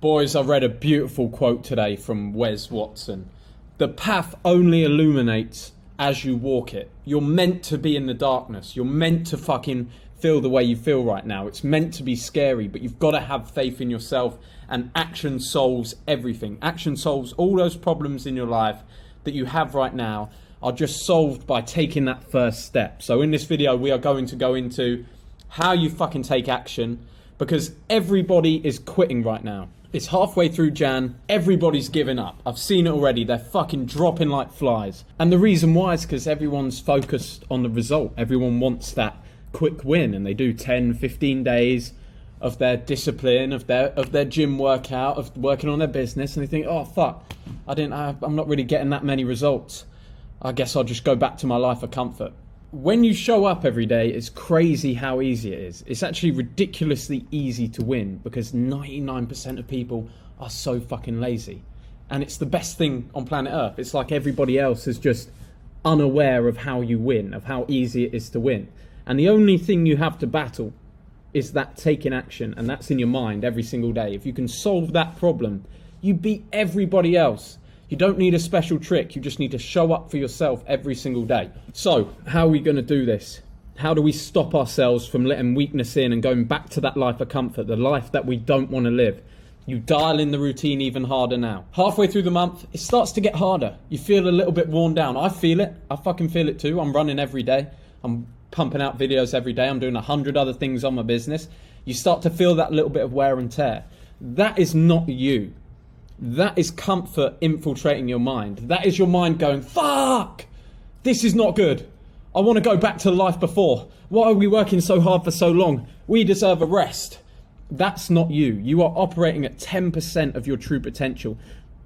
Boys, I read a beautiful quote today from Wes Watson. The path only illuminates as you walk it. You're meant to be in the darkness. You're meant to fucking feel the way you feel right now. It's meant to be scary, but you've got to have faith in yourself, and action solves everything. Action solves all those problems in your life that you have right now are just solved by taking that first step. So, in this video, we are going to go into how you fucking take action because everybody is quitting right now. It's halfway through Jan, everybody's given up. I've seen it already, they're fucking dropping like flies. And the reason why is because everyone's focused on the result. Everyone wants that quick win, and they do 10, 15 days of their discipline, of their of their gym workout, of working on their business, and they think, oh fuck, I didn't, I, I'm not really getting that many results. I guess I'll just go back to my life of comfort. When you show up every day, it's crazy how easy it is. It's actually ridiculously easy to win because 99% of people are so fucking lazy. And it's the best thing on planet Earth. It's like everybody else is just unaware of how you win, of how easy it is to win. And the only thing you have to battle is that taking action, and that's in your mind every single day. If you can solve that problem, you beat everybody else. You don't need a special trick, you just need to show up for yourself every single day. So, how are we going to do this? How do we stop ourselves from letting weakness in and going back to that life of comfort, the life that we don't want to live? You dial in the routine even harder now. Halfway through the month, it starts to get harder. You feel a little bit worn down. I feel it. I fucking feel it too. I'm running every day. I'm pumping out videos every day. I'm doing a hundred other things on my business. You start to feel that little bit of wear and tear. That is not you. That is comfort infiltrating your mind. That is your mind going, fuck, this is not good. I want to go back to life before. Why are we working so hard for so long? We deserve a rest. That's not you. You are operating at 10% of your true potential.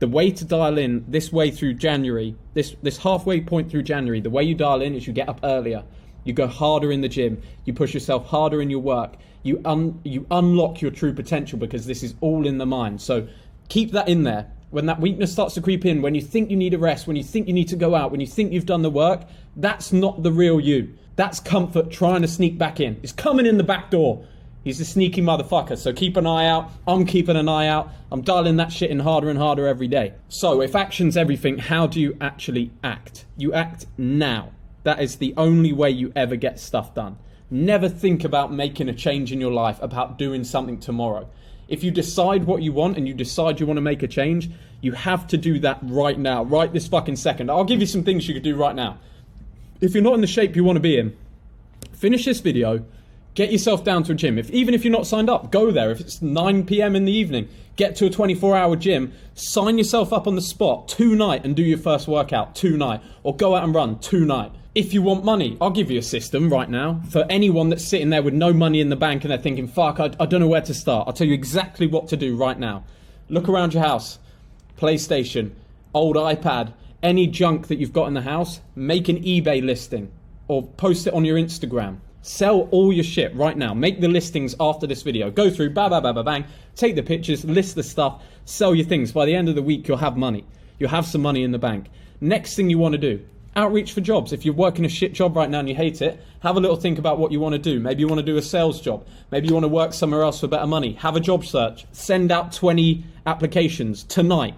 The way to dial in this way through January, this, this halfway point through January, the way you dial in is you get up earlier. You go harder in the gym. You push yourself harder in your work. You, un- you unlock your true potential because this is all in the mind. So keep that in there. When that weakness starts to creep in, when you think you need a rest, when you think you need to go out, when you think you've done the work, that's not the real you. That's comfort trying to sneak back in. It's coming in the back door. He's a sneaky motherfucker, so keep an eye out. I'm keeping an eye out. I'm dialing that shit in harder and harder every day. So, if action's everything, how do you actually act? You act now. That is the only way you ever get stuff done. Never think about making a change in your life, about doing something tomorrow. If you decide what you want and you decide you want to make a change, you have to do that right now, right this fucking second. I'll give you some things you could do right now. If you're not in the shape you want to be in, finish this video, get yourself down to a gym. If even if you're not signed up, go there. If it's 9 p.m. in the evening, get to a 24-hour gym, sign yourself up on the spot tonight and do your first workout tonight, or go out and run tonight if you want money, I'll give you a system right now for anyone that's sitting there with no money in the bank and they're thinking, fuck, I, I don't know where to start. I'll tell you exactly what to do right now. Look around your house PlayStation, old iPad, any junk that you've got in the house, make an eBay listing or post it on your Instagram. Sell all your shit right now. Make the listings after this video. Go through, ba ba ba ba bang, take the pictures, list the stuff, sell your things. By the end of the week, you'll have money. You'll have some money in the bank. Next thing you want to do, outreach for jobs. If you're working a shit job right now and you hate it, have a little think about what you want to do. Maybe you want to do a sales job. Maybe you want to work somewhere else for better money. Have a job search. Send out 20 applications tonight.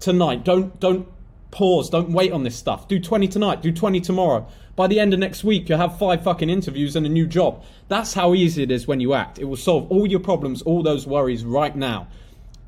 Tonight. Don't don't pause. Don't wait on this stuff. Do 20 tonight. Do 20 tomorrow. By the end of next week, you'll have five fucking interviews and a new job. That's how easy it is when you act. It will solve all your problems, all those worries right now.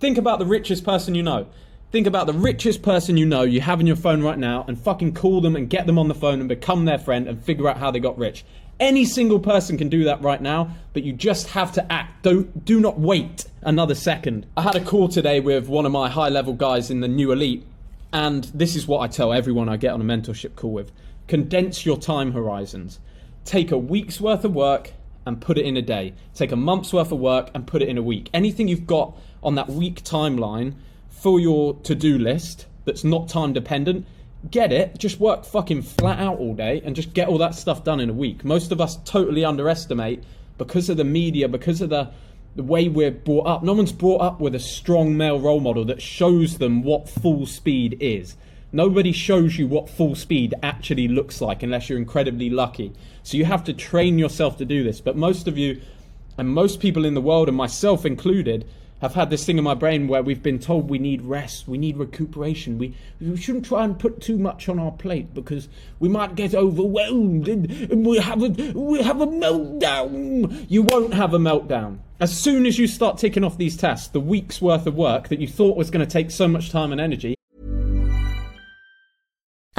Think about the richest person you know. Think about the richest person you know you have in your phone right now and fucking call them and get them on the phone and become their friend and figure out how they got rich. Any single person can do that right now, but you just have to act. Don't do not wait another second. I had a call today with one of my high level guys in the new elite, and this is what I tell everyone I get on a mentorship call with. Condense your time horizons. Take a week's worth of work and put it in a day. Take a month's worth of work and put it in a week. Anything you've got on that week timeline for your to do list that's not time dependent, get it. Just work fucking flat out all day and just get all that stuff done in a week. Most of us totally underestimate because of the media, because of the the way we're brought up. No one's brought up with a strong male role model that shows them what full speed is. Nobody shows you what full speed actually looks like unless you're incredibly lucky. So you have to train yourself to do this. But most of you, and most people in the world, and myself included, have had this thing in my brain where we've been told we need rest, we need recuperation, we, we shouldn't try and put too much on our plate because we might get overwhelmed and, and we have a we have a meltdown. You won't have a meltdown. As soon as you start ticking off these tests, the week's worth of work that you thought was going to take so much time and energy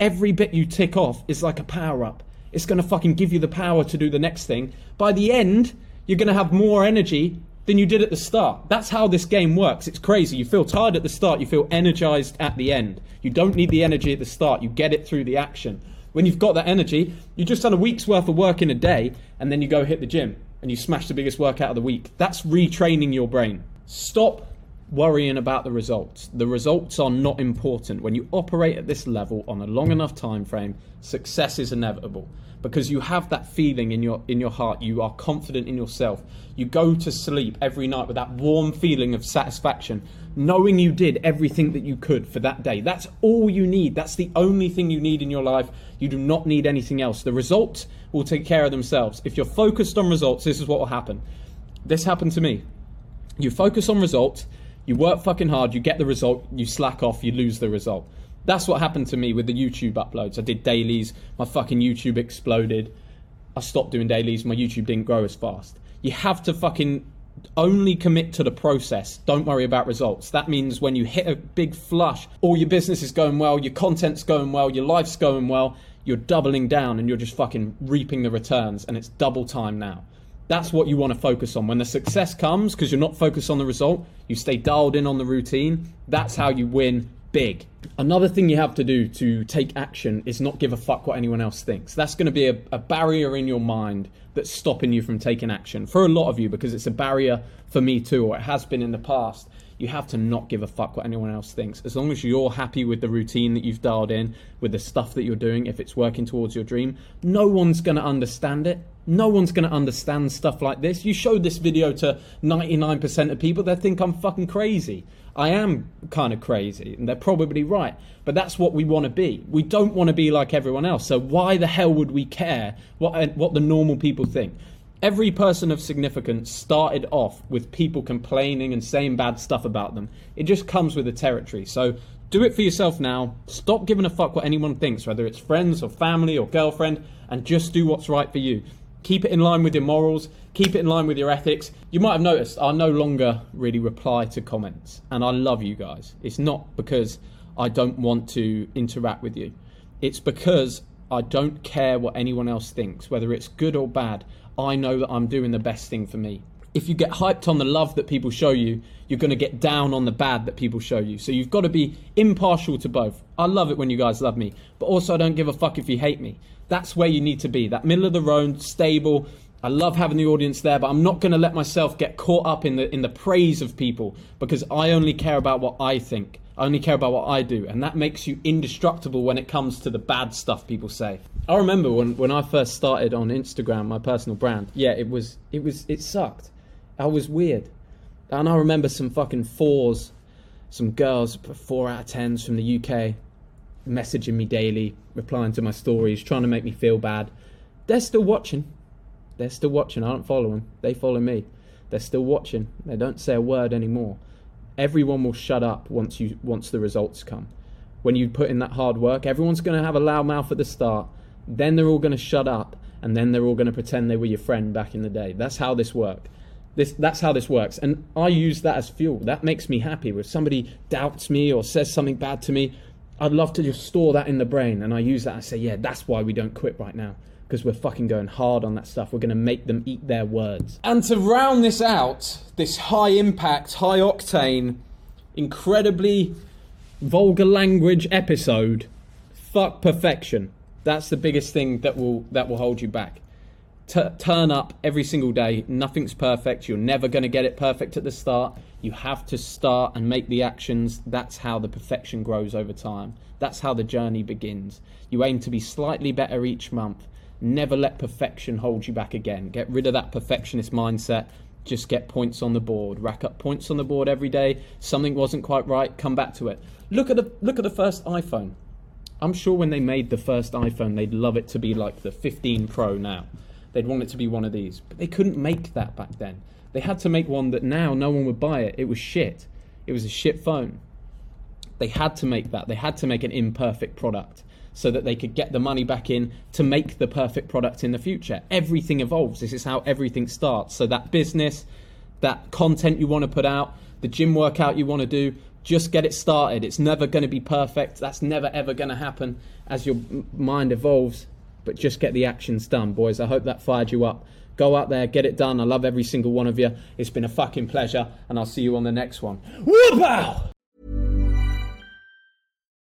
Every bit you tick off is like a power up. It's going to fucking give you the power to do the next thing. By the end, you're going to have more energy than you did at the start. That's how this game works. It's crazy. You feel tired at the start, you feel energized at the end. You don't need the energy at the start, you get it through the action. When you've got that energy, you've just done a week's worth of work in a day and then you go hit the gym and you smash the biggest workout of the week. That's retraining your brain. Stop worrying about the results. The results are not important. When you operate at this level on a long enough time frame, success is inevitable because you have that feeling in your in your heart. You are confident in yourself. You go to sleep every night with that warm feeling of satisfaction, knowing you did everything that you could for that day. That's all you need. That's the only thing you need in your life. You do not need anything else. The results will take care of themselves. If you're focused on results, this is what will happen. This happened to me. You focus on results, you work fucking hard, you get the result, you slack off, you lose the result. That's what happened to me with the YouTube uploads. I did dailies, my fucking YouTube exploded. I stopped doing dailies, my YouTube didn't grow as fast. You have to fucking only commit to the process. Don't worry about results. That means when you hit a big flush, all your business is going well, your content's going well, your life's going well, you're doubling down and you're just fucking reaping the returns and it's double time now. That's what you want to focus on. When the success comes, because you're not focused on the result, you stay dialed in on the routine. That's how you win big. Another thing you have to do to take action is not give a fuck what anyone else thinks. That's going to be a, a, barrier in your mind that's stopping you from taking action. For a lot of you, because it's a barrier for me too, or it has been in the past. You have to not give a fuck what anyone else thinks. As long as you're happy with the routine that you've dialed in, with the stuff that you're doing, if it's working towards your dream, no one's going to understand it. No one's going to understand stuff like this. You showed this video to 99% of people, they think I'm fucking crazy. I am kind of crazy, and they're probably right. But that's what we want to be. We don't want to be like everyone else. So why the hell would we care what what the normal people think? Every person of significance started off with people complaining and saying bad stuff about them. It just comes with the territory. So do it for yourself now. Stop giving a fuck what anyone thinks, whether it's friends or family or girlfriend, and just do what's right for you. Keep it in line with your morals, keep it in line with your ethics. You might have noticed I no longer really reply to comments, and I love you guys. It's not because I don't want to interact with you, it's because I don't care what anyone else thinks, whether it's good or bad. I know that I'm doing the best thing for me. If you get hyped on the love that people show you, you're going to get down on the bad that people show you. So you've got to be impartial to both. I love it when you guys love me, but also I don't give a fuck if you hate me. That's where you need to be. That middle of the road, stable. I love having the audience there, but I'm not going to let myself get caught up in the in the praise of people because I only care about what I think. I only care about what I do, and that makes you indestructible when it comes to the bad stuff people say. I remember when, when I first started on Instagram, my personal brand. Yeah, it was it was it sucked. I was weird, and I remember some fucking fours, some girls, four out of tens from the UK, messaging me daily, replying to my stories, trying to make me feel bad. They're still watching. They're still watching. I don't follow them. They follow me. They're still watching. They don't say a word anymore. Everyone will shut up once you once the results come. When you put in that hard work, everyone's going to have a loud mouth at the start. Then they're all going to shut up, and then they're all going to pretend they were your friend back in the day. That's how this worked. This, that's how this works. And I use that as fuel. That makes me happy. If somebody doubts me or says something bad to me, I'd love to just store that in the brain. And I use that. I say, yeah, that's why we don't quit right now. Because we're fucking going hard on that stuff. We're going to make them eat their words. And to round this out, this high impact, high octane, incredibly vulgar language episode, fuck perfection. That's the biggest thing that will that will hold you back. T- turn up every single day. Nothing's perfect. You're never going to get it perfect at the start. You have to start and make the actions. That's how the perfection grows over time. That's how the journey begins. You aim to be slightly better each month. Never let perfection hold you back again. Get rid of that perfectionist mindset. Just get points on the board. Rack up points on the board every day. Something wasn't quite right. Come back to it. Look at the look at the first iPhone. I'm sure when they made the first iPhone, they'd love it to be like the 15 Pro now. They'd want it to be one of these. But they couldn't make that back then. They had to make one that now no one would buy it. It was shit. It was a shit phone. They had to make that. They had to make an imperfect product so that they could get the money back in to make the perfect product in the future. Everything evolves. This is how everything starts. So that business, that content you want to put out, the gym workout you want to do, just get it started. It's never going to be perfect. That's never ever going to happen as your mind evolves. But just get the actions done, boys. I hope that fired you up. Go out there, get it done. I love every single one of you. It's been a fucking pleasure, and I'll see you on the next one. Whoop